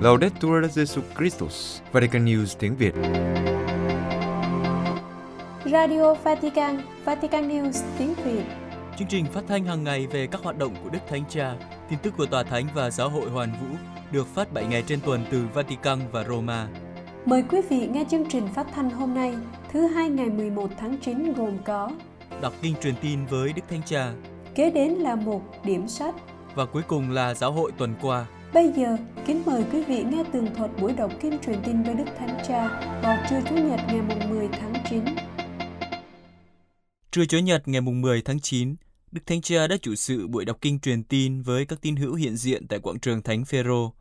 Laudetur Jesus Christus, Vatican News tiếng Việt. Radio Vatican, Vatican News tiếng Việt. Chương trình phát thanh hàng ngày về các hoạt động của Đức Thánh Cha, tin tức của Tòa Thánh và Giáo hội Hoàn Vũ được phát 7 ngày trên tuần từ Vatican và Roma. Mời quý vị nghe chương trình phát thanh hôm nay, thứ hai ngày 11 tháng 9 gồm có Đọc kinh truyền tin với Đức Thánh Cha Kế đến là một điểm sách. và cuối cùng là Giáo hội tuần qua. Bây giờ, kính mời quý vị nghe tường thuật buổi đọc kinh truyền tin với Đức Thánh Cha vào trưa Chủ nhật ngày 10 tháng 9. Trưa Chủ nhật ngày 10 tháng 9, Đức Thánh Cha đã chủ sự buổi đọc kinh truyền tin với các tín hữu hiện diện tại quảng trường Thánh Phêrô.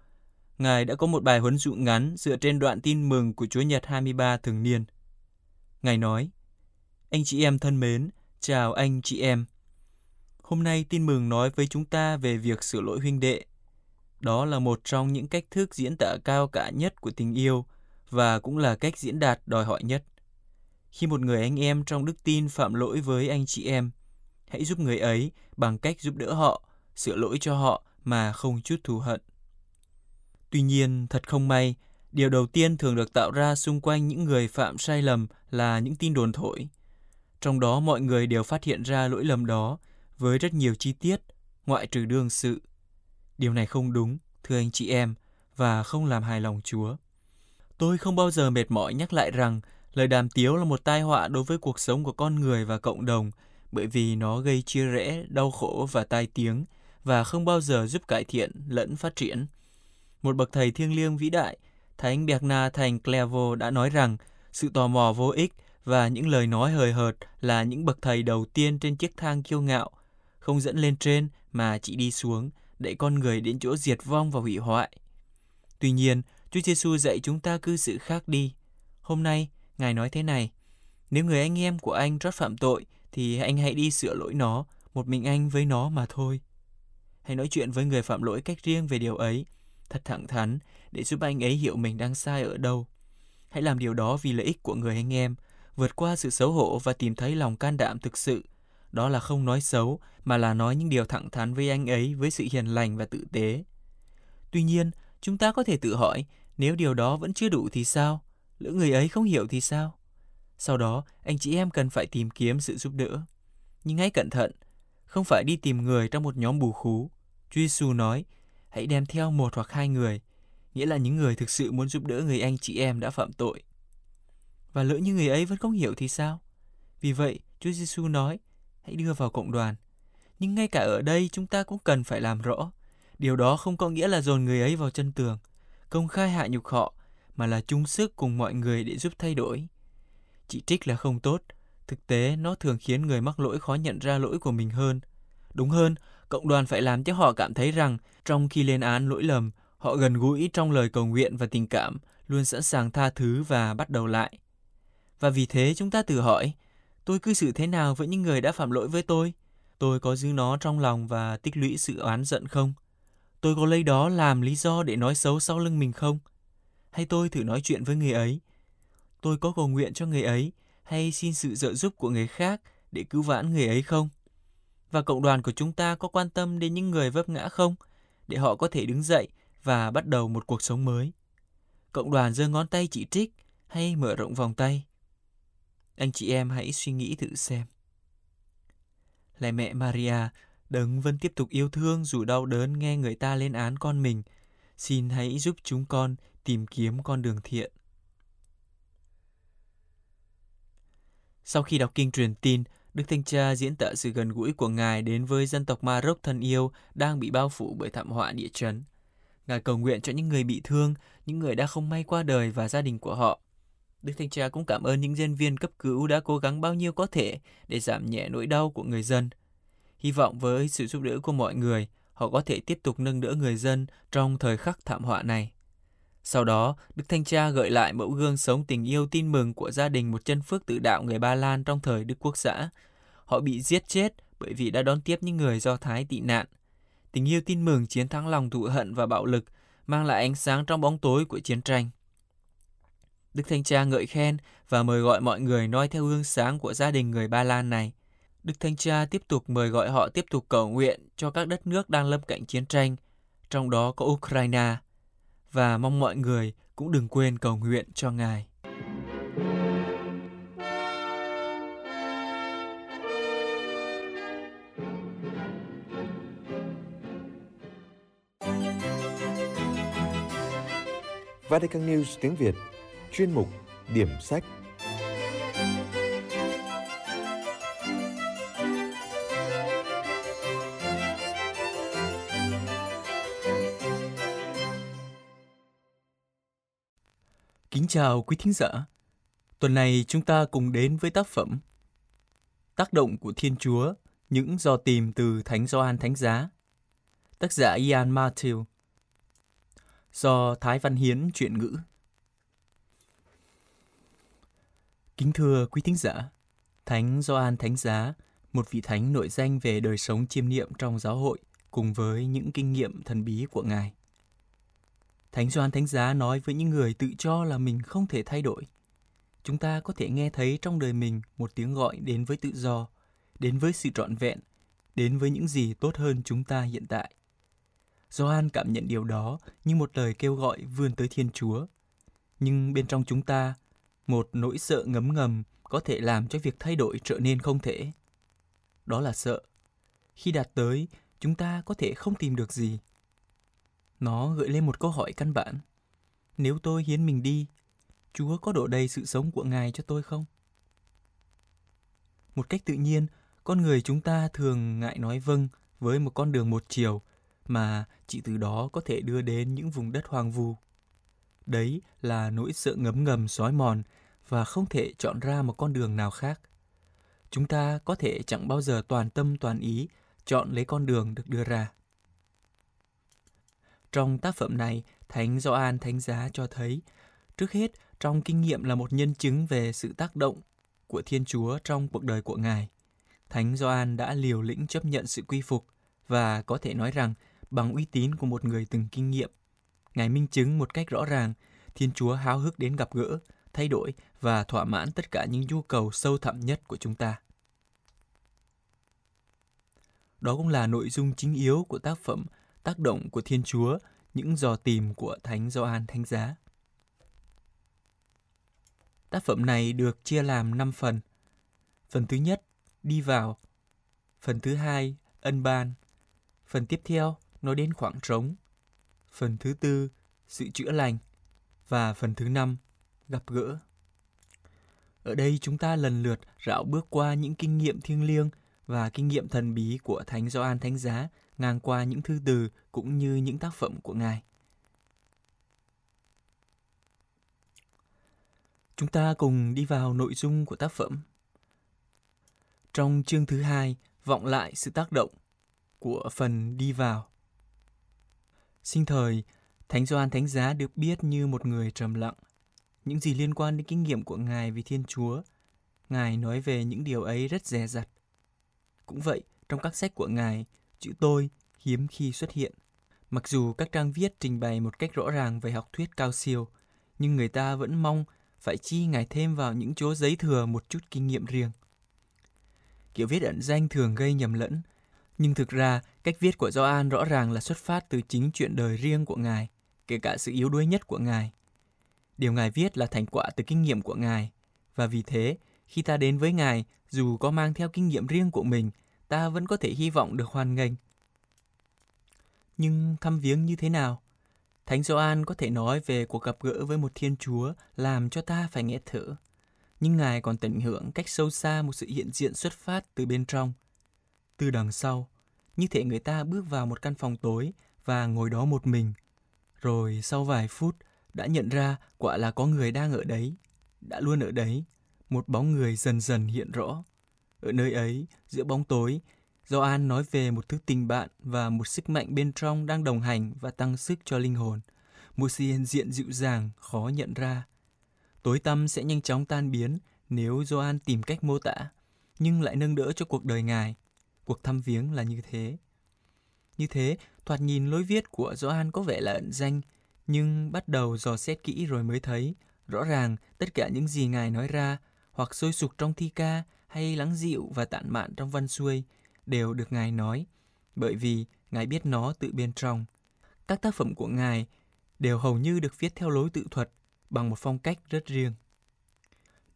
Ngài đã có một bài huấn dụ ngắn dựa trên đoạn tin mừng của Chúa Nhật 23 thường niên. Ngài nói: Anh chị em thân mến, chào anh chị em. Hôm nay tin mừng nói với chúng ta về việc sửa lỗi huynh đệ. Đó là một trong những cách thức diễn tả cao cả nhất của tình yêu và cũng là cách diễn đạt đòi hỏi nhất. Khi một người anh em trong đức tin phạm lỗi với anh chị em, hãy giúp người ấy bằng cách giúp đỡ họ, sửa lỗi cho họ mà không chút thù hận. Tuy nhiên, thật không may, điều đầu tiên thường được tạo ra xung quanh những người phạm sai lầm là những tin đồn thổi. Trong đó mọi người đều phát hiện ra lỗi lầm đó với rất nhiều chi tiết, ngoại trừ đương sự. Điều này không đúng, thưa anh chị em, và không làm hài lòng Chúa. Tôi không bao giờ mệt mỏi nhắc lại rằng lời đàm tiếu là một tai họa đối với cuộc sống của con người và cộng đồng bởi vì nó gây chia rẽ, đau khổ và tai tiếng và không bao giờ giúp cải thiện lẫn phát triển. Một bậc thầy thiêng liêng vĩ đại, Thánh Bernard thành Clairvaux đã nói rằng sự tò mò vô ích và những lời nói hời hợt là những bậc thầy đầu tiên trên chiếc thang kiêu ngạo, không dẫn lên trên mà chỉ đi xuống, đẩy con người đến chỗ diệt vong và hủy hoại. Tuy nhiên, Chúa Giêsu dạy chúng ta cư xử khác đi. Hôm nay, Ngài nói thế này, nếu người anh em của anh trót phạm tội, thì anh hãy đi sửa lỗi nó, một mình anh với nó mà thôi. Hãy nói chuyện với người phạm lỗi cách riêng về điều ấy, thật thẳng thắn, để giúp anh ấy hiểu mình đang sai ở đâu. Hãy làm điều đó vì lợi ích của người anh em, vượt qua sự xấu hổ và tìm thấy lòng can đảm thực sự. Đó là không nói xấu, mà là nói những điều thẳng thắn với anh ấy với sự hiền lành và tử tế. Tuy nhiên, chúng ta có thể tự hỏi, nếu điều đó vẫn chưa đủ thì sao? Lỡ người ấy không hiểu thì sao? Sau đó, anh chị em cần phải tìm kiếm sự giúp đỡ. Nhưng hãy cẩn thận, không phải đi tìm người trong một nhóm bù khú. Chúa Giêsu nói, hãy đem theo một hoặc hai người, nghĩa là những người thực sự muốn giúp đỡ người anh chị em đã phạm tội. Và lỡ như người ấy vẫn không hiểu thì sao? Vì vậy, Chúa Giêsu nói, hãy đưa vào cộng đoàn. Nhưng ngay cả ở đây chúng ta cũng cần phải làm rõ. Điều đó không có nghĩa là dồn người ấy vào chân tường, công khai hạ nhục họ, mà là chung sức cùng mọi người để giúp thay đổi. Chỉ trích là không tốt, thực tế nó thường khiến người mắc lỗi khó nhận ra lỗi của mình hơn. Đúng hơn, cộng đoàn phải làm cho họ cảm thấy rằng trong khi lên án lỗi lầm, họ gần gũi trong lời cầu nguyện và tình cảm, luôn sẵn sàng tha thứ và bắt đầu lại. Và vì thế chúng ta tự hỏi, tôi cư xử thế nào với những người đã phạm lỗi với tôi? Tôi có giữ nó trong lòng và tích lũy sự oán giận không? Tôi có lấy đó làm lý do để nói xấu sau lưng mình không? Hay tôi thử nói chuyện với người ấy? Tôi có cầu nguyện cho người ấy hay xin sự trợ giúp của người khác để cứu vãn người ấy không? Và cộng đoàn của chúng ta có quan tâm đến những người vấp ngã không? Để họ có thể đứng dậy và bắt đầu một cuộc sống mới. Cộng đoàn giơ ngón tay chỉ trích hay mở rộng vòng tay? Anh chị em hãy suy nghĩ thử xem. Lạy mẹ Maria, đấng vẫn tiếp tục yêu thương dù đau đớn nghe người ta lên án con mình. Xin hãy giúp chúng con tìm kiếm con đường thiện. Sau khi đọc kinh truyền tin, Đức Thanh Cha diễn tả sự gần gũi của Ngài đến với dân tộc Maroc thân yêu đang bị bao phủ bởi thảm họa địa chấn. Ngài cầu nguyện cho những người bị thương, những người đã không may qua đời và gia đình của họ. Đức Thanh Cha cũng cảm ơn những nhân viên cấp cứu đã cố gắng bao nhiêu có thể để giảm nhẹ nỗi đau của người dân. Hy vọng với sự giúp đỡ của mọi người, họ có thể tiếp tục nâng đỡ người dân trong thời khắc thảm họa này. Sau đó, Đức Thanh Cha gợi lại mẫu gương sống tình yêu tin mừng của gia đình một chân phước tự đạo người Ba Lan trong thời Đức Quốc xã. Họ bị giết chết bởi vì đã đón tiếp những người Do Thái tị nạn. Tình yêu tin mừng chiến thắng lòng thù hận và bạo lực, mang lại ánh sáng trong bóng tối của chiến tranh. Đức Thanh Cha ngợi khen và mời gọi mọi người noi theo gương sáng của gia đình người Ba Lan này. Đức Thanh Cha tiếp tục mời gọi họ tiếp tục cầu nguyện cho các đất nước đang lâm cảnh chiến tranh, trong đó có Ukraine. và mong mọi người cũng đừng quên cầu nguyện cho Ngài. Vatican News tiếng Việt Chuyên mục Điểm sách Kính chào quý thính giả. Tuần này chúng ta cùng đến với tác phẩm Tác động của Thiên Chúa, những do tìm từ Thánh Gioan Thánh Giá. Tác giả Ian Matthew. Do Thái Văn Hiến truyện ngữ. Kính thưa quý thính giả, Thánh Gioan Thánh Giá, một vị thánh nổi danh về đời sống chiêm niệm trong giáo hội cùng với những kinh nghiệm thần bí của Ngài. Thánh Gioan Thánh Giá nói với những người tự cho là mình không thể thay đổi. Chúng ta có thể nghe thấy trong đời mình một tiếng gọi đến với tự do, đến với sự trọn vẹn, đến với những gì tốt hơn chúng ta hiện tại. Gioan cảm nhận điều đó như một lời kêu gọi vươn tới Thiên Chúa. Nhưng bên trong chúng ta, một nỗi sợ ngấm ngầm có thể làm cho việc thay đổi trở nên không thể. Đó là sợ. Khi đạt tới, chúng ta có thể không tìm được gì nó gợi lên một câu hỏi căn bản. Nếu tôi hiến mình đi, Chúa có đổ đầy sự sống của Ngài cho tôi không? Một cách tự nhiên, con người chúng ta thường ngại nói vâng với một con đường một chiều mà chỉ từ đó có thể đưa đến những vùng đất hoang vu. Đấy là nỗi sợ ngấm ngầm xói mòn và không thể chọn ra một con đường nào khác. Chúng ta có thể chẳng bao giờ toàn tâm toàn ý chọn lấy con đường được đưa ra. Trong tác phẩm này, Thánh Gioan Thánh Giá cho thấy, trước hết, trong kinh nghiệm là một nhân chứng về sự tác động của Thiên Chúa trong cuộc đời của Ngài. Thánh Gioan đã liều lĩnh chấp nhận sự quy phục và có thể nói rằng bằng uy tín của một người từng kinh nghiệm, Ngài minh chứng một cách rõ ràng Thiên Chúa háo hức đến gặp gỡ, thay đổi và thỏa mãn tất cả những nhu cầu sâu thẳm nhất của chúng ta. Đó cũng là nội dung chính yếu của tác phẩm tác động của Thiên Chúa, những dò tìm của Thánh Gioan Thánh Giá. Tác phẩm này được chia làm 5 phần. Phần thứ nhất, đi vào. Phần thứ hai, ân ban. Phần tiếp theo, nói đến khoảng trống. Phần thứ tư, sự chữa lành. Và phần thứ năm, gặp gỡ. Ở đây chúng ta lần lượt rảo bước qua những kinh nghiệm thiêng liêng và kinh nghiệm thần bí của Thánh Gioan Thánh Giá ngang qua những thư từ cũng như những tác phẩm của Ngài. Chúng ta cùng đi vào nội dung của tác phẩm. Trong chương thứ hai, vọng lại sự tác động của phần đi vào. Sinh thời, Thánh Gioan Thánh Giá được biết như một người trầm lặng. Những gì liên quan đến kinh nghiệm của Ngài vì Thiên Chúa, Ngài nói về những điều ấy rất dè dặt. Cũng vậy, trong các sách của Ngài, chữ tôi hiếm khi xuất hiện. Mặc dù các trang viết trình bày một cách rõ ràng về học thuyết cao siêu, nhưng người ta vẫn mong phải chi ngài thêm vào những chỗ giấy thừa một chút kinh nghiệm riêng. Kiểu viết ẩn danh thường gây nhầm lẫn, nhưng thực ra cách viết của Gioan rõ ràng là xuất phát từ chính chuyện đời riêng của ngài, kể cả sự yếu đuối nhất của ngài. Điều ngài viết là thành quả từ kinh nghiệm của ngài, và vì thế, khi ta đến với ngài, dù có mang theo kinh nghiệm riêng của mình, ta vẫn có thể hy vọng được hoan nghênh. Nhưng thăm viếng như thế nào? Thánh Gioan có thể nói về cuộc gặp gỡ với một Thiên Chúa làm cho ta phải nghe thở. Nhưng Ngài còn tận hưởng cách sâu xa một sự hiện diện xuất phát từ bên trong. Từ đằng sau, như thể người ta bước vào một căn phòng tối và ngồi đó một mình. Rồi sau vài phút đã nhận ra quả là có người đang ở đấy, đã luôn ở đấy. Một bóng người dần dần hiện rõ. Ở nơi ấy, giữa bóng tối, Gioan nói về một thứ tình bạn và một sức mạnh bên trong đang đồng hành và tăng sức cho linh hồn. Một sự hiện diện dịu dàng, khó nhận ra. Tối tăm sẽ nhanh chóng tan biến nếu Gioan tìm cách mô tả, nhưng lại nâng đỡ cho cuộc đời ngài. Cuộc thăm viếng là như thế. Như thế, thoạt nhìn lối viết của Gioan có vẻ là ẩn danh, nhưng bắt đầu dò xét kỹ rồi mới thấy, rõ ràng tất cả những gì ngài nói ra, hoặc sôi sục trong thi ca, hay lắng dịu và tản mạn trong văn xuôi, đều được Ngài nói, bởi vì Ngài biết nó tự bên trong. Các tác phẩm của Ngài đều hầu như được viết theo lối tự thuật bằng một phong cách rất riêng.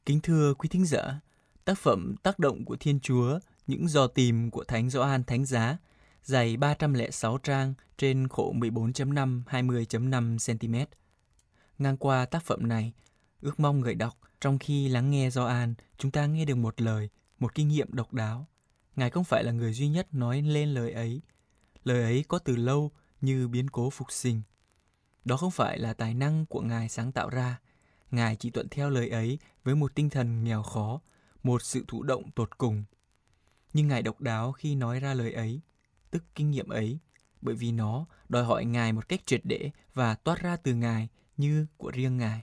Kính thưa quý thính giả, tác phẩm Tác động của Thiên Chúa, những dò tìm của Thánh Gioan Thánh Giá, dày 306 trang trên khổ 14.5 20.5 cm. Ngang qua tác phẩm này, ước mong người đọc trong khi lắng nghe Gioan, chúng ta nghe được một lời, một kinh nghiệm độc đáo. Ngài không phải là người duy nhất nói lên lời ấy. Lời ấy có từ lâu như biến cố phục sinh. Đó không phải là tài năng của Ngài sáng tạo ra. Ngài chỉ thuận theo lời ấy với một tinh thần nghèo khó, một sự thụ động tột cùng. Nhưng Ngài độc đáo khi nói ra lời ấy, tức kinh nghiệm ấy, bởi vì nó đòi hỏi Ngài một cách triệt để và toát ra từ Ngài như của riêng Ngài.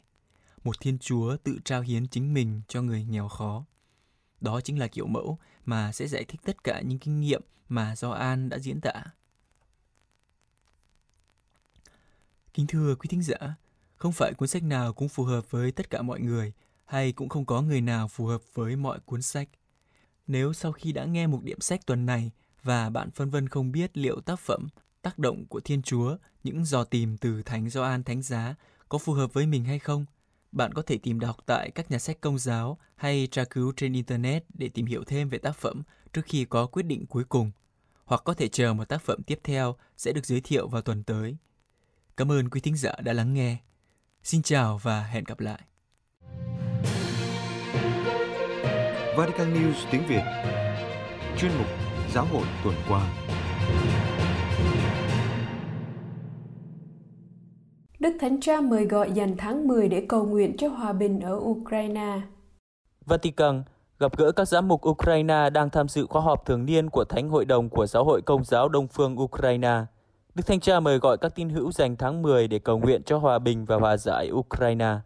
Một Thiên Chúa tự trao hiến chính mình cho người nghèo khó. Đó chính là kiểu mẫu mà sẽ giải thích tất cả những kinh nghiệm mà Gioan đã diễn tả. Kính thưa quý thính giả, không phải cuốn sách nào cũng phù hợp với tất cả mọi người, hay cũng không có người nào phù hợp với mọi cuốn sách. Nếu sau khi đã nghe một điểm sách tuần này và bạn phân vân không biết liệu tác phẩm Tác động của Thiên Chúa, những dò tìm từ Thánh Gioan Thánh Giá có phù hợp với mình hay không, bạn có thể tìm đọc tại các nhà sách công giáo hay tra cứu trên Internet để tìm hiểu thêm về tác phẩm trước khi có quyết định cuối cùng, hoặc có thể chờ một tác phẩm tiếp theo sẽ được giới thiệu vào tuần tới. Cảm ơn quý thính giả đã lắng nghe. Xin chào và hẹn gặp lại. Vatican News tiếng Việt Chuyên mục Giáo hội tuần qua Đức Thánh Cha mời gọi dành tháng 10 để cầu nguyện cho hòa bình ở Ukraine. Vatican gặp gỡ các giám mục Ukraine đang tham dự khóa họp thường niên của Thánh Hội đồng của Giáo hội Công giáo Đông phương Ukraine. Đức Thánh Cha mời gọi các tín hữu dành tháng 10 để cầu nguyện cho hòa bình và hòa giải Ukraine.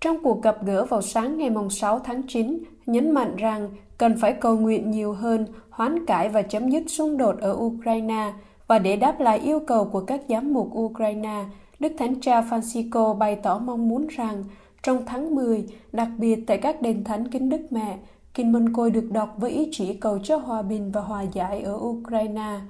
Trong cuộc gặp gỡ vào sáng ngày 6 tháng 9, nhấn mạnh rằng cần phải cầu nguyện nhiều hơn, hoán cải và chấm dứt xung đột ở Ukraine và để đáp lại yêu cầu của các giám mục Ukraine, Đức Thánh Cha Francisco bày tỏ mong muốn rằng trong tháng 10, đặc biệt tại các đền thánh kính Đức Mẹ, Kinh Mân Côi được đọc với ý chỉ cầu cho hòa bình và hòa giải ở Ukraine.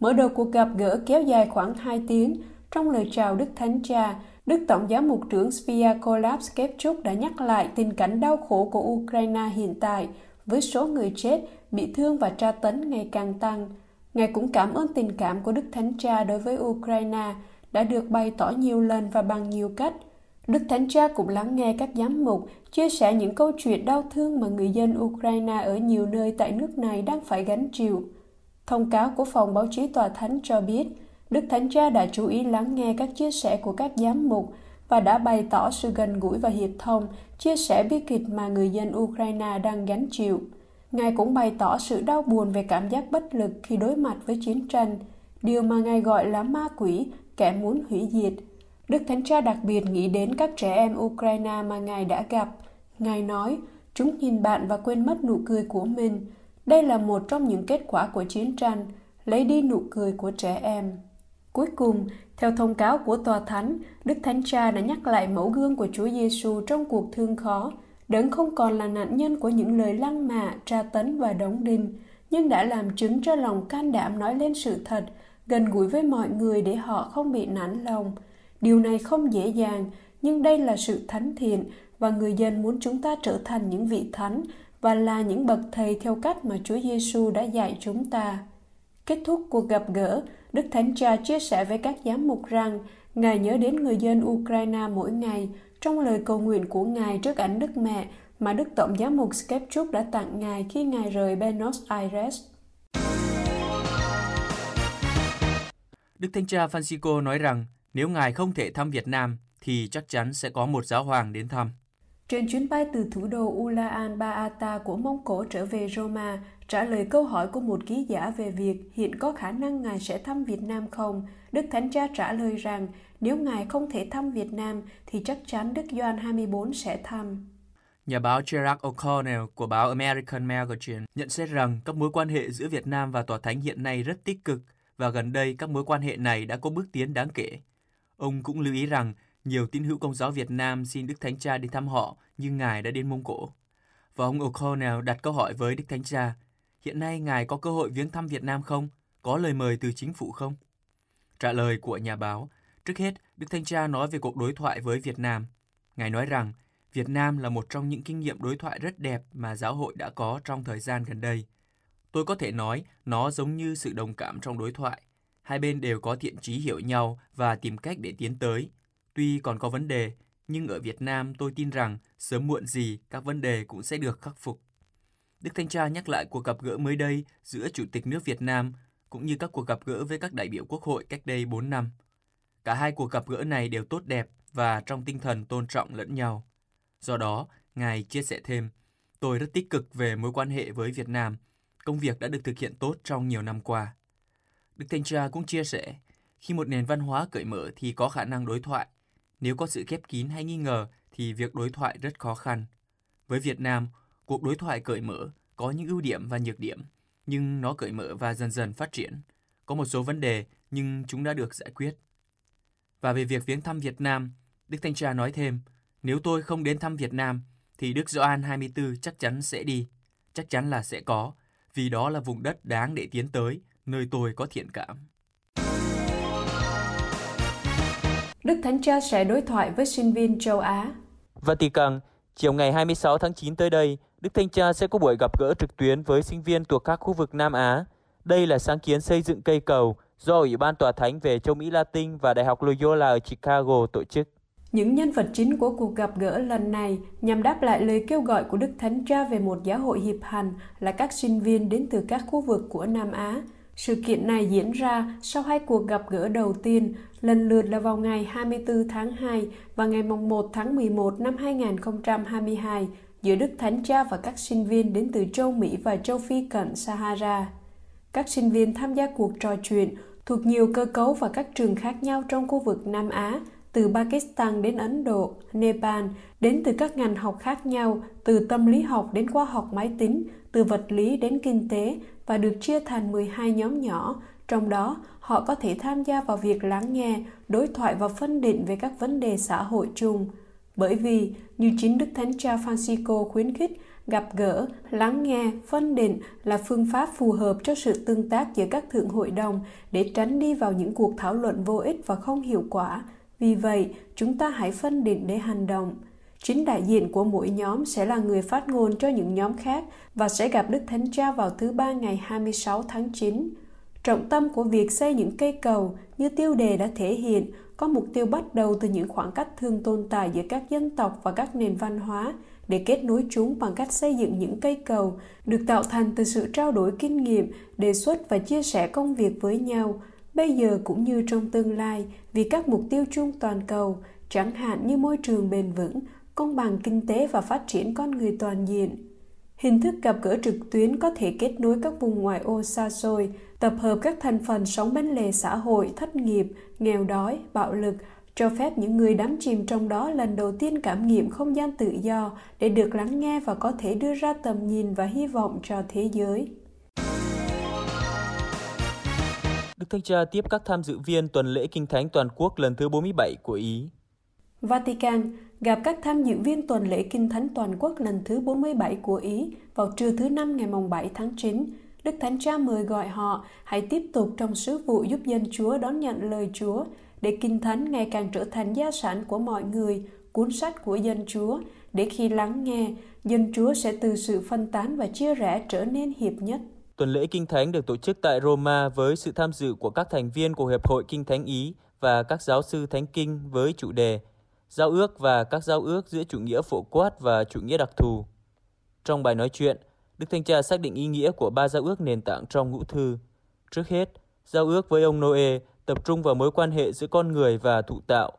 Mở đầu cuộc gặp gỡ kéo dài khoảng 2 tiếng, trong lời chào Đức Thánh Cha, Đức Tổng giám mục trưởng Sviakoslav Skepchuk đã nhắc lại tình cảnh đau khổ của Ukraine hiện tại với số người chết, bị thương và tra tấn ngày càng tăng. Ngài cũng cảm ơn tình cảm của Đức Thánh Cha đối với Ukraine đã được bày tỏ nhiều lần và bằng nhiều cách. Đức Thánh Cha cũng lắng nghe các giám mục chia sẻ những câu chuyện đau thương mà người dân Ukraine ở nhiều nơi tại nước này đang phải gánh chịu. Thông cáo của phòng báo chí tòa thánh cho biết, Đức Thánh Cha đã chú ý lắng nghe các chia sẻ của các giám mục và đã bày tỏ sự gần gũi và hiệp thông, chia sẻ bi kịch mà người dân Ukraine đang gánh chịu. Ngài cũng bày tỏ sự đau buồn về cảm giác bất lực khi đối mặt với chiến tranh, điều mà Ngài gọi là ma quỷ, kẻ muốn hủy diệt. Đức Thánh Cha đặc biệt nghĩ đến các trẻ em Ukraine mà Ngài đã gặp. Ngài nói, chúng nhìn bạn và quên mất nụ cười của mình. Đây là một trong những kết quả của chiến tranh, lấy đi nụ cười của trẻ em. Cuối cùng, theo thông cáo của Tòa Thánh, Đức Thánh Cha đã nhắc lại mẫu gương của Chúa Giêsu trong cuộc thương khó, đấng không còn là nạn nhân của những lời lăng mạ, tra tấn và đóng đinh, nhưng đã làm chứng cho lòng can đảm nói lên sự thật, gần gũi với mọi người để họ không bị nản lòng. Điều này không dễ dàng, nhưng đây là sự thánh thiện và người dân muốn chúng ta trở thành những vị thánh và là những bậc thầy theo cách mà Chúa Giêsu đã dạy chúng ta. Kết thúc cuộc gặp gỡ, Đức Thánh Cha chia sẻ với các giám mục rằng Ngài nhớ đến người dân Ukraine mỗi ngày trong lời cầu nguyện của Ngài trước ảnh Đức Mẹ mà Đức Tổng giám mục Skepchuk đã tặng Ngài khi Ngài rời Buenos Aires. Đức Thánh Cha Francisco nói rằng nếu Ngài không thể thăm Việt Nam thì chắc chắn sẽ có một giáo hoàng đến thăm. Trên chuyến bay từ thủ đô Ulaan Baata của Mông Cổ trở về Roma, trả lời câu hỏi của một ký giả về việc hiện có khả năng Ngài sẽ thăm Việt Nam không, Đức Thánh Cha trả lời rằng nếu Ngài không thể thăm Việt Nam thì chắc chắn Đức Doan 24 sẽ thăm. Nhà báo Gerard O'Connell của báo American Magazine nhận xét rằng các mối quan hệ giữa Việt Nam và Tòa Thánh hiện nay rất tích cực và gần đây các mối quan hệ này đã có bước tiến đáng kể. Ông cũng lưu ý rằng nhiều tín hữu công giáo Việt Nam xin Đức Thánh Cha đi thăm họ nhưng Ngài đã đến Mông Cổ. Và ông O'Connell đặt câu hỏi với Đức Thánh Cha, hiện nay Ngài có cơ hội viếng thăm Việt Nam không? Có lời mời từ chính phủ không? Trả lời của nhà báo, Trước hết, Đức Thanh Cha nói về cuộc đối thoại với Việt Nam. Ngài nói rằng, Việt Nam là một trong những kinh nghiệm đối thoại rất đẹp mà giáo hội đã có trong thời gian gần đây. Tôi có thể nói nó giống như sự đồng cảm trong đối thoại. Hai bên đều có thiện trí hiểu nhau và tìm cách để tiến tới. Tuy còn có vấn đề, nhưng ở Việt Nam tôi tin rằng sớm muộn gì các vấn đề cũng sẽ được khắc phục. Đức Thanh Tra nhắc lại cuộc gặp gỡ mới đây giữa Chủ tịch nước Việt Nam cũng như các cuộc gặp gỡ với các đại biểu Quốc hội cách đây 4 năm. Cả hai cuộc gặp gỡ này đều tốt đẹp và trong tinh thần tôn trọng lẫn nhau. Do đó, Ngài chia sẻ thêm, tôi rất tích cực về mối quan hệ với Việt Nam, công việc đã được thực hiện tốt trong nhiều năm qua. Đức Thanh Tra cũng chia sẻ, khi một nền văn hóa cởi mở thì có khả năng đối thoại. Nếu có sự khép kín hay nghi ngờ thì việc đối thoại rất khó khăn. Với Việt Nam, cuộc đối thoại cởi mở có những ưu điểm và nhược điểm, nhưng nó cởi mở và dần dần phát triển. Có một số vấn đề nhưng chúng đã được giải quyết. Và về việc viếng thăm Việt Nam, Đức Thanh Tra nói thêm, nếu tôi không đến thăm Việt Nam, thì Đức Gioan 24 chắc chắn sẽ đi. Chắc chắn là sẽ có, vì đó là vùng đất đáng để tiến tới, nơi tôi có thiện cảm. Đức Thánh Cha sẽ đối thoại với sinh viên châu Á. Vatican, chiều ngày 26 tháng 9 tới đây, Đức Thanh Cha sẽ có buổi gặp gỡ trực tuyến với sinh viên thuộc các khu vực Nam Á. Đây là sáng kiến xây dựng cây cầu do Ủy ban Tòa Thánh về châu Mỹ Latin và Đại học Loyola ở Chicago tổ chức. Những nhân vật chính của cuộc gặp gỡ lần này nhằm đáp lại lời kêu gọi của Đức Thánh Cha về một giáo hội hiệp hành là các sinh viên đến từ các khu vực của Nam Á. Sự kiện này diễn ra sau hai cuộc gặp gỡ đầu tiên, lần lượt là vào ngày 24 tháng 2 và ngày 1 tháng 11 năm 2022 giữa Đức Thánh Cha và các sinh viên đến từ châu Mỹ và châu Phi cận Sahara. Các sinh viên tham gia cuộc trò chuyện thuộc nhiều cơ cấu và các trường khác nhau trong khu vực Nam Á, từ Pakistan đến Ấn Độ, Nepal, đến từ các ngành học khác nhau, từ tâm lý học đến khoa học máy tính, từ vật lý đến kinh tế và được chia thành 12 nhóm nhỏ, trong đó họ có thể tham gia vào việc lắng nghe, đối thoại và phân định về các vấn đề xã hội chung. Bởi vì, như chính Đức Thánh Cha Francisco khuyến khích, gặp gỡ, lắng nghe, phân định là phương pháp phù hợp cho sự tương tác giữa các thượng hội đồng để tránh đi vào những cuộc thảo luận vô ích và không hiệu quả. Vì vậy, chúng ta hãy phân định để hành động. Chính đại diện của mỗi nhóm sẽ là người phát ngôn cho những nhóm khác và sẽ gặp Đức Thánh Cha vào thứ ba ngày 26 tháng 9. Trọng tâm của việc xây những cây cầu như tiêu đề đã thể hiện có mục tiêu bắt đầu từ những khoảng cách thường tồn tại giữa các dân tộc và các nền văn hóa để kết nối chúng bằng cách xây dựng những cây cầu được tạo thành từ sự trao đổi kinh nghiệm, đề xuất và chia sẻ công việc với nhau, bây giờ cũng như trong tương lai vì các mục tiêu chung toàn cầu, chẳng hạn như môi trường bền vững, công bằng kinh tế và phát triển con người toàn diện. Hình thức gặp gỡ trực tuyến có thể kết nối các vùng ngoại ô xa xôi, tập hợp các thành phần sống bên lề xã hội, thất nghiệp, nghèo đói, bạo lực, cho phép những người đắm chìm trong đó lần đầu tiên cảm nghiệm không gian tự do để được lắng nghe và có thể đưa ra tầm nhìn và hy vọng cho thế giới. Đức Thanh Cha tiếp các tham dự viên tuần lễ Kinh Thánh Toàn quốc lần thứ 47 của Ý. Vatican gặp các tham dự viên tuần lễ Kinh Thánh Toàn quốc lần thứ 47 của Ý vào trưa thứ Năm ngày 7 tháng 9. Đức Thánh Cha mời gọi họ hãy tiếp tục trong sứ vụ giúp dân Chúa đón nhận lời Chúa để Kinh Thánh ngày càng trở thành gia sản của mọi người, cuốn sách của dân Chúa, để khi lắng nghe, dân Chúa sẽ từ sự phân tán và chia rẽ trở nên hiệp nhất. Tuần lễ Kinh Thánh được tổ chức tại Roma với sự tham dự của các thành viên của Hiệp hội Kinh Thánh Ý và các giáo sư Thánh Kinh với chủ đề Giao ước và các giao ước giữa chủ nghĩa phổ quát và chủ nghĩa đặc thù. Trong bài nói chuyện, Đức Thanh Cha xác định ý nghĩa của ba giao ước nền tảng trong ngũ thư. Trước hết, giao ước với ông Noe tập trung vào mối quan hệ giữa con người và thụ tạo.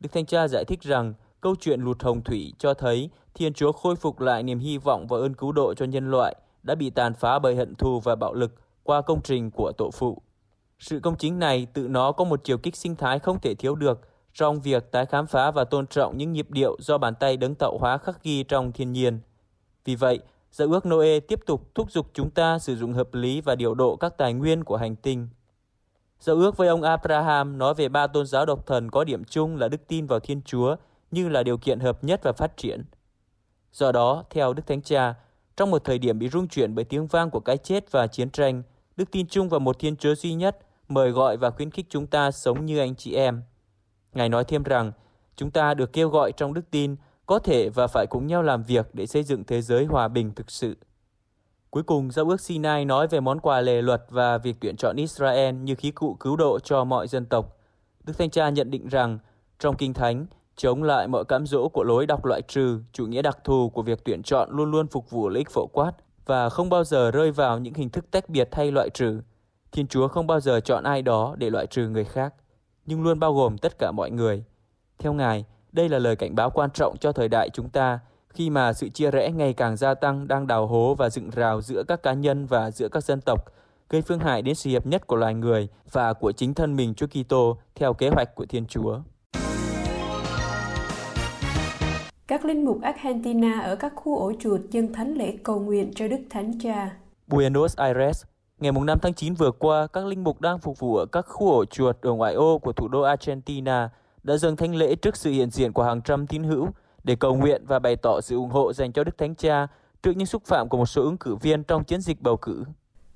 Đức Thanh Cha giải thích rằng câu chuyện lụt hồng thủy cho thấy Thiên Chúa khôi phục lại niềm hy vọng và ơn cứu độ cho nhân loại đã bị tàn phá bởi hận thù và bạo lực qua công trình của tổ phụ. Sự công chính này tự nó có một chiều kích sinh thái không thể thiếu được trong việc tái khám phá và tôn trọng những nhịp điệu do bàn tay đấng tạo hóa khắc ghi trong thiên nhiên. Vì vậy, Giao ước Noe tiếp tục thúc giục chúng ta sử dụng hợp lý và điều độ các tài nguyên của hành tinh. Giao ước với ông Abraham nói về ba tôn giáo độc thần có điểm chung là đức tin vào Thiên Chúa như là điều kiện hợp nhất và phát triển. Do đó, theo Đức Thánh Cha, trong một thời điểm bị rung chuyển bởi tiếng vang của cái chết và chiến tranh, đức tin chung vào một Thiên Chúa duy nhất mời gọi và khuyến khích chúng ta sống như anh chị em. Ngài nói thêm rằng, chúng ta được kêu gọi trong đức tin có thể và phải cùng nhau làm việc để xây dựng thế giới hòa bình thực sự. Cuối cùng, Giao ước Sinai nói về món quà lề luật và việc tuyển chọn Israel như khí cụ cứu độ cho mọi dân tộc. Đức Thanh Cha nhận định rằng, trong Kinh Thánh, chống lại mọi cám dỗ của lối đọc loại trừ, chủ nghĩa đặc thù của việc tuyển chọn luôn luôn phục vụ lợi ích phổ quát và không bao giờ rơi vào những hình thức tách biệt hay loại trừ. Thiên Chúa không bao giờ chọn ai đó để loại trừ người khác, nhưng luôn bao gồm tất cả mọi người. Theo Ngài, đây là lời cảnh báo quan trọng cho thời đại chúng ta khi mà sự chia rẽ ngày càng gia tăng đang đào hố và dựng rào giữa các cá nhân và giữa các dân tộc, gây phương hại đến sự hiệp nhất của loài người và của chính thân mình Chúa Kitô theo kế hoạch của Thiên Chúa. Các linh mục Argentina ở các khu ổ chuột dân thánh lễ cầu nguyện cho Đức Thánh Cha. Buenos Aires, ngày 5 tháng 9 vừa qua, các linh mục đang phục vụ ở các khu ổ chuột ở ngoại ô của thủ đô Argentina đã dâng thánh lễ trước sự hiện diện của hàng trăm tín hữu để cầu nguyện và bày tỏ sự ủng hộ dành cho Đức Thánh Cha trước những xúc phạm của một số ứng cử viên trong chiến dịch bầu cử.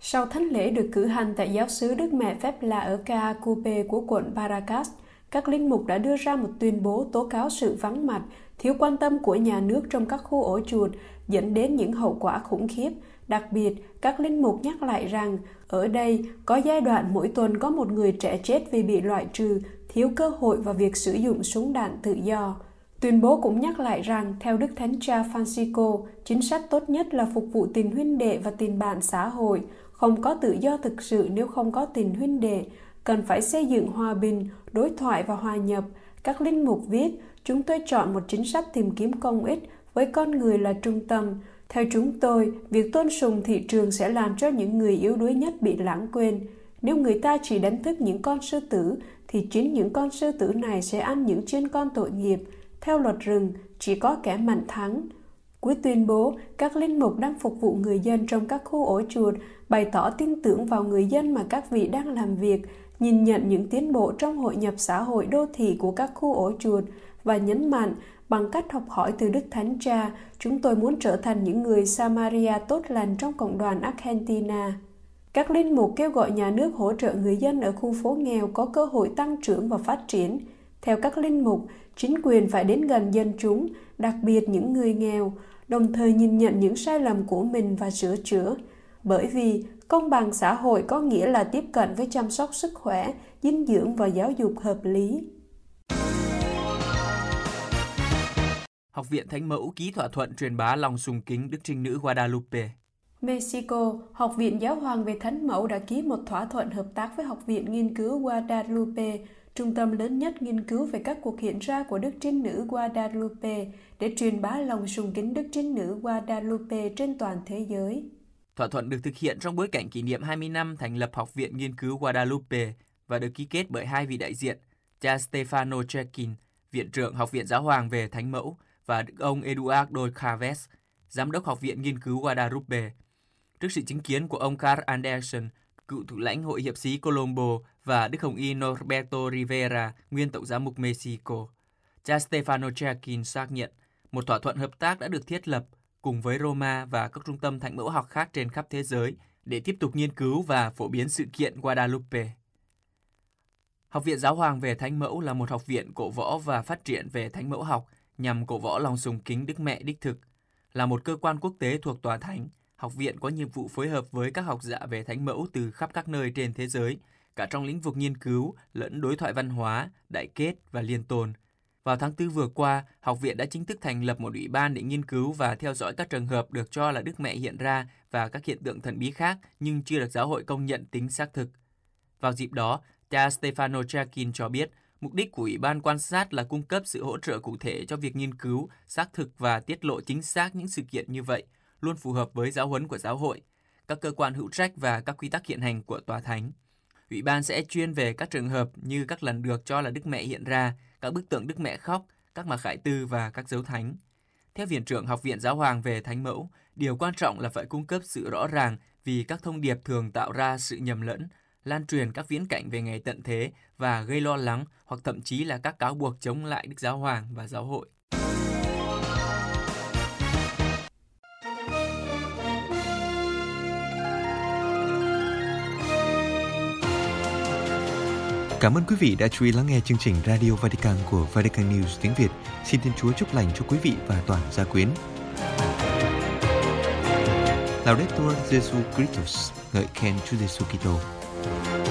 Sau thánh lễ được cử hành tại giáo xứ Đức Mẹ Phép La ở Caacupe của quận Paracas, các linh mục đã đưa ra một tuyên bố tố cáo sự vắng mặt, thiếu quan tâm của nhà nước trong các khu ổ chuột dẫn đến những hậu quả khủng khiếp. Đặc biệt, các linh mục nhắc lại rằng ở đây có giai đoạn mỗi tuần có một người trẻ chết vì bị loại trừ, thiếu cơ hội và việc sử dụng súng đạn tự do. Tuyên bố cũng nhắc lại rằng, theo Đức Thánh Cha Francisco, chính sách tốt nhất là phục vụ tình huynh đệ và tình bạn xã hội, không có tự do thực sự nếu không có tình huynh đệ, cần phải xây dựng hòa bình, đối thoại và hòa nhập. Các linh mục viết, chúng tôi chọn một chính sách tìm kiếm công ích với con người là trung tâm. Theo chúng tôi, việc tôn sùng thị trường sẽ làm cho những người yếu đuối nhất bị lãng quên. Nếu người ta chỉ đánh thức những con sư tử, thì chính những con sư tử này sẽ ăn những chiên con tội nghiệp. Theo luật rừng, chỉ có kẻ mạnh thắng. Cuối tuyên bố, các linh mục đang phục vụ người dân trong các khu ổ chuột, bày tỏ tin tưởng vào người dân mà các vị đang làm việc, nhìn nhận những tiến bộ trong hội nhập xã hội đô thị của các khu ổ chuột và nhấn mạnh bằng cách học hỏi từ Đức Thánh Cha, chúng tôi muốn trở thành những người Samaria tốt lành trong cộng đoàn Argentina. Các linh mục kêu gọi nhà nước hỗ trợ người dân ở khu phố nghèo có cơ hội tăng trưởng và phát triển. Theo các linh mục, chính quyền phải đến gần dân chúng, đặc biệt những người nghèo, đồng thời nhìn nhận những sai lầm của mình và sửa chữa. Bởi vì công bằng xã hội có nghĩa là tiếp cận với chăm sóc sức khỏe, dinh dưỡng và giáo dục hợp lý. Học viện Thánh Mẫu ký thỏa thuận truyền bá lòng sùng kính Đức Trinh Nữ Guadalupe. Mexico, Học viện Giáo hoàng về Thánh Mẫu đã ký một thỏa thuận hợp tác với Học viện Nghiên cứu Guadalupe, trung tâm lớn nhất nghiên cứu về các cuộc hiện ra của Đức Trinh Nữ Guadalupe, để truyền bá lòng sùng kính Đức Trinh Nữ Guadalupe trên toàn thế giới. Thỏa thuận được thực hiện trong bối cảnh kỷ niệm 20 năm thành lập Học viện Nghiên cứu Guadalupe và được ký kết bởi hai vị đại diện, cha Stefano Chekin, Viện trưởng Học viện Giáo hoàng về Thánh Mẫu, và Đức ông Eduardo Chavez, Giám đốc Học viện Nghiên cứu Guadalupe. Trước sự chứng kiến của ông Carl Anderson, cựu thủ lãnh Hội hiệp sĩ Colombo và Đức Hồng Y Norberto Rivera, nguyên Tổng giám mục Mexico. Cha Stefano Chakin xác nhận một thỏa thuận hợp tác đã được thiết lập cùng với Roma và các trung tâm thánh mẫu học khác trên khắp thế giới để tiếp tục nghiên cứu và phổ biến sự kiện Guadalupe. Học viện Giáo hoàng về Thánh Mẫu là một học viện cổ võ và phát triển về Thánh Mẫu học nhằm cổ võ lòng sùng kính Đức Mẹ đích thực. Là một cơ quan quốc tế thuộc Tòa Thánh, học viện có nhiệm vụ phối hợp với các học giả về Thánh Mẫu từ khắp các nơi trên thế giới, cả trong lĩnh vực nghiên cứu lẫn đối thoại văn hóa, đại kết và liên tồn – vào tháng 4 vừa qua, học viện đã chính thức thành lập một ủy ban để nghiên cứu và theo dõi các trường hợp được cho là Đức Mẹ hiện ra và các hiện tượng thần bí khác nhưng chưa được giáo hội công nhận tính xác thực. Vào dịp đó, cha Stefano Chakin cho biết mục đích của Ủy ban quan sát là cung cấp sự hỗ trợ cụ thể cho việc nghiên cứu, xác thực và tiết lộ chính xác những sự kiện như vậy, luôn phù hợp với giáo huấn của giáo hội, các cơ quan hữu trách và các quy tắc hiện hành của tòa thánh. Ủy ban sẽ chuyên về các trường hợp như các lần được cho là Đức Mẹ hiện ra, các bức tượng Đức Mẹ khóc, các mặc khải tư và các dấu thánh. Theo Viện trưởng Học viện Giáo hoàng về Thánh Mẫu, điều quan trọng là phải cung cấp sự rõ ràng vì các thông điệp thường tạo ra sự nhầm lẫn, lan truyền các viễn cảnh về ngày tận thế và gây lo lắng hoặc thậm chí là các cáo buộc chống lại Đức Giáo hoàng và giáo hội. Cảm ơn quý vị đã chú ý lắng nghe chương trình Radio Vatican của Vatican News tiếng Việt. Xin Thiên Chúa chúc lành cho quý vị và toàn gia quyến. Laudetur Jesu Christus, ngợi khen Chúa Giêsu Kitô. Thank you.